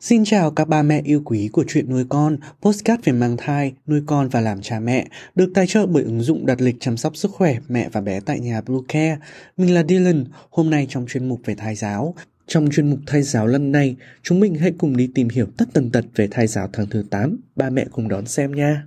Xin chào các ba mẹ yêu quý của chuyện nuôi con, postcard về mang thai, nuôi con và làm cha mẹ, được tài trợ bởi ứng dụng đặt lịch chăm sóc sức khỏe mẹ và bé tại nhà Blue Care. Mình là Dylan, hôm nay trong chuyên mục về thai giáo. Trong chuyên mục thai giáo lần này, chúng mình hãy cùng đi tìm hiểu tất tần tật về thai giáo tháng thứ 8. Ba mẹ cùng đón xem nha.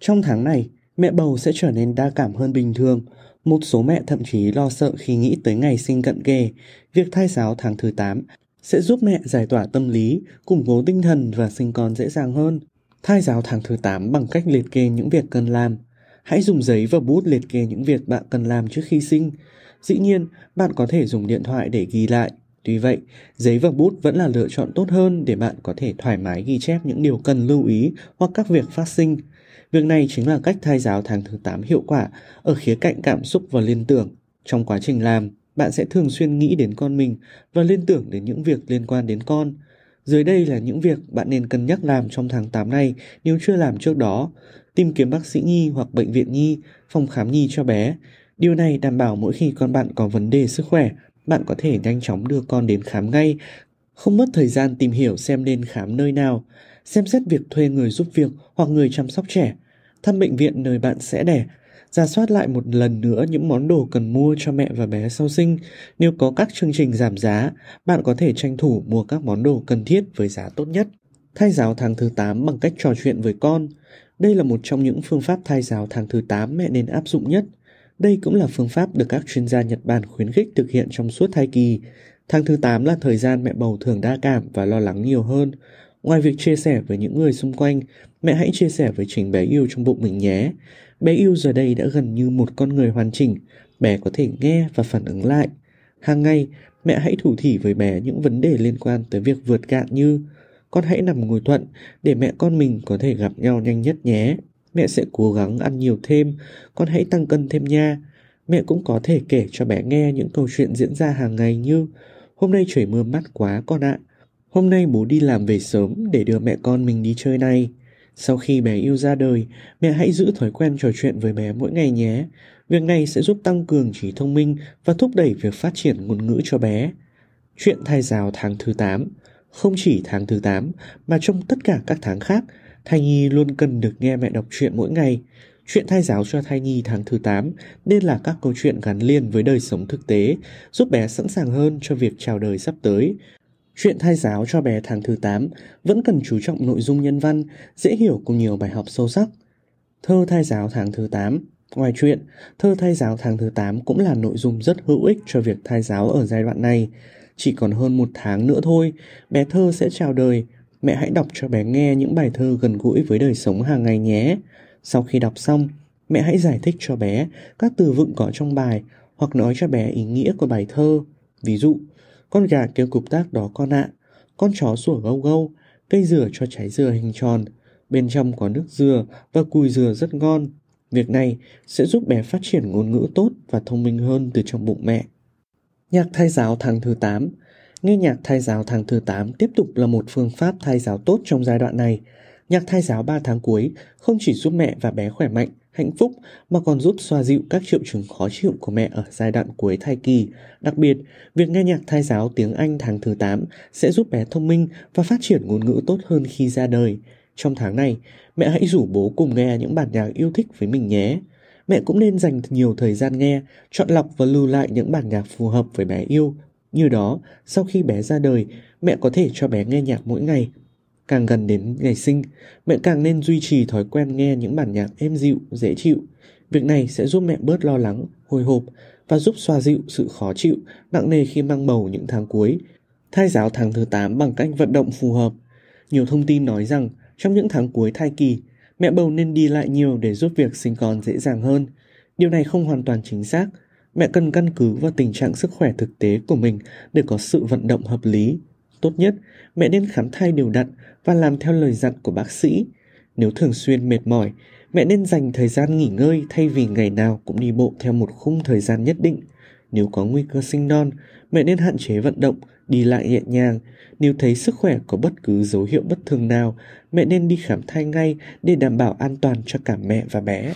Trong tháng này, mẹ bầu sẽ trở nên đa cảm hơn bình thường. Một số mẹ thậm chí lo sợ khi nghĩ tới ngày sinh cận kề. Việc thai giáo tháng thứ 8 sẽ giúp mẹ giải tỏa tâm lý, củng cố tinh thần và sinh con dễ dàng hơn. Thai giáo tháng thứ 8 bằng cách liệt kê những việc cần làm. Hãy dùng giấy và bút liệt kê những việc bạn cần làm trước khi sinh. Dĩ nhiên, bạn có thể dùng điện thoại để ghi lại. Tuy vậy, giấy và bút vẫn là lựa chọn tốt hơn để bạn có thể thoải mái ghi chép những điều cần lưu ý hoặc các việc phát sinh. Việc này chính là cách thai giáo tháng thứ 8 hiệu quả ở khía cạnh cảm xúc và liên tưởng. Trong quá trình làm, bạn sẽ thường xuyên nghĩ đến con mình và liên tưởng đến những việc liên quan đến con. Dưới đây là những việc bạn nên cân nhắc làm trong tháng 8 này nếu chưa làm trước đó. Tìm kiếm bác sĩ nhi hoặc bệnh viện nhi, phòng khám nhi cho bé. Điều này đảm bảo mỗi khi con bạn có vấn đề sức khỏe, bạn có thể nhanh chóng đưa con đến khám ngay, không mất thời gian tìm hiểu xem nên khám nơi nào xem xét việc thuê người giúp việc hoặc người chăm sóc trẻ, thăm bệnh viện nơi bạn sẽ đẻ, ra soát lại một lần nữa những món đồ cần mua cho mẹ và bé sau sinh. Nếu có các chương trình giảm giá, bạn có thể tranh thủ mua các món đồ cần thiết với giá tốt nhất. Thai giáo tháng thứ 8 bằng cách trò chuyện với con. Đây là một trong những phương pháp thai giáo tháng thứ 8 mẹ nên áp dụng nhất. Đây cũng là phương pháp được các chuyên gia Nhật Bản khuyến khích thực hiện trong suốt thai kỳ. Tháng thứ 8 là thời gian mẹ bầu thường đa cảm và lo lắng nhiều hơn. Ngoài việc chia sẻ với những người xung quanh, mẹ hãy chia sẻ với chính bé yêu trong bụng mình nhé. Bé yêu giờ đây đã gần như một con người hoàn chỉnh, bé có thể nghe và phản ứng lại. Hàng ngày, mẹ hãy thủ thỉ với bé những vấn đề liên quan tới việc vượt cạn như con hãy nằm ngồi thuận để mẹ con mình có thể gặp nhau nhanh nhất nhé. Mẹ sẽ cố gắng ăn nhiều thêm, con hãy tăng cân thêm nha. Mẹ cũng có thể kể cho bé nghe những câu chuyện diễn ra hàng ngày như Hôm nay trời mưa mát quá con ạ. Hôm nay bố đi làm về sớm để đưa mẹ con mình đi chơi này. Sau khi bé yêu ra đời, mẹ hãy giữ thói quen trò chuyện với bé mỗi ngày nhé. Việc này sẽ giúp tăng cường trí thông minh và thúc đẩy việc phát triển ngôn ngữ cho bé. Chuyện thai giáo tháng thứ 8 Không chỉ tháng thứ 8 mà trong tất cả các tháng khác, thai nhi luôn cần được nghe mẹ đọc truyện mỗi ngày. Chuyện thai giáo cho thai nhi tháng thứ 8 nên là các câu chuyện gắn liền với đời sống thực tế, giúp bé sẵn sàng hơn cho việc chào đời sắp tới, Chuyện thai giáo cho bé tháng thứ 8 vẫn cần chú trọng nội dung nhân văn, dễ hiểu cùng nhiều bài học sâu sắc. Thơ thai giáo tháng thứ 8 Ngoài chuyện, thơ thai giáo tháng thứ 8 cũng là nội dung rất hữu ích cho việc thai giáo ở giai đoạn này. Chỉ còn hơn một tháng nữa thôi, bé thơ sẽ chào đời. Mẹ hãy đọc cho bé nghe những bài thơ gần gũi với đời sống hàng ngày nhé. Sau khi đọc xong, mẹ hãy giải thích cho bé các từ vựng có trong bài hoặc nói cho bé ý nghĩa của bài thơ. Ví dụ, con gà kêu cục tác đó con ạ. Con chó sủa gâu gâu. Cây dừa cho trái dừa hình tròn. Bên trong có nước dừa và cùi dừa rất ngon. Việc này sẽ giúp bé phát triển ngôn ngữ tốt và thông minh hơn từ trong bụng mẹ. Nhạc thai giáo tháng thứ 8 Nghe nhạc thai giáo tháng thứ 8 tiếp tục là một phương pháp thai giáo tốt trong giai đoạn này. Nhạc thai giáo 3 tháng cuối không chỉ giúp mẹ và bé khỏe mạnh, hạnh phúc mà còn giúp xoa dịu các triệu chứng khó chịu của mẹ ở giai đoạn cuối thai kỳ. Đặc biệt, việc nghe nhạc thai giáo tiếng Anh tháng thứ 8 sẽ giúp bé thông minh và phát triển ngôn ngữ tốt hơn khi ra đời. Trong tháng này, mẹ hãy rủ bố cùng nghe những bản nhạc yêu thích với mình nhé. Mẹ cũng nên dành nhiều thời gian nghe, chọn lọc và lưu lại những bản nhạc phù hợp với bé yêu. Như đó, sau khi bé ra đời, mẹ có thể cho bé nghe nhạc mỗi ngày Càng gần đến ngày sinh, mẹ càng nên duy trì thói quen nghe những bản nhạc êm dịu, dễ chịu. Việc này sẽ giúp mẹ bớt lo lắng, hồi hộp và giúp xoa dịu sự khó chịu, nặng nề khi mang bầu những tháng cuối. Thai giáo tháng thứ 8 bằng cách vận động phù hợp. Nhiều thông tin nói rằng trong những tháng cuối thai kỳ, mẹ bầu nên đi lại nhiều để giúp việc sinh con dễ dàng hơn. Điều này không hoàn toàn chính xác. Mẹ cần căn cứ vào tình trạng sức khỏe thực tế của mình để có sự vận động hợp lý. Tốt nhất, mẹ nên khám thai đều đặn và làm theo lời dặn của bác sĩ. Nếu thường xuyên mệt mỏi, mẹ nên dành thời gian nghỉ ngơi thay vì ngày nào cũng đi bộ theo một khung thời gian nhất định. Nếu có nguy cơ sinh non, mẹ nên hạn chế vận động, đi lại nhẹ nhàng. Nếu thấy sức khỏe có bất cứ dấu hiệu bất thường nào, mẹ nên đi khám thai ngay để đảm bảo an toàn cho cả mẹ và bé.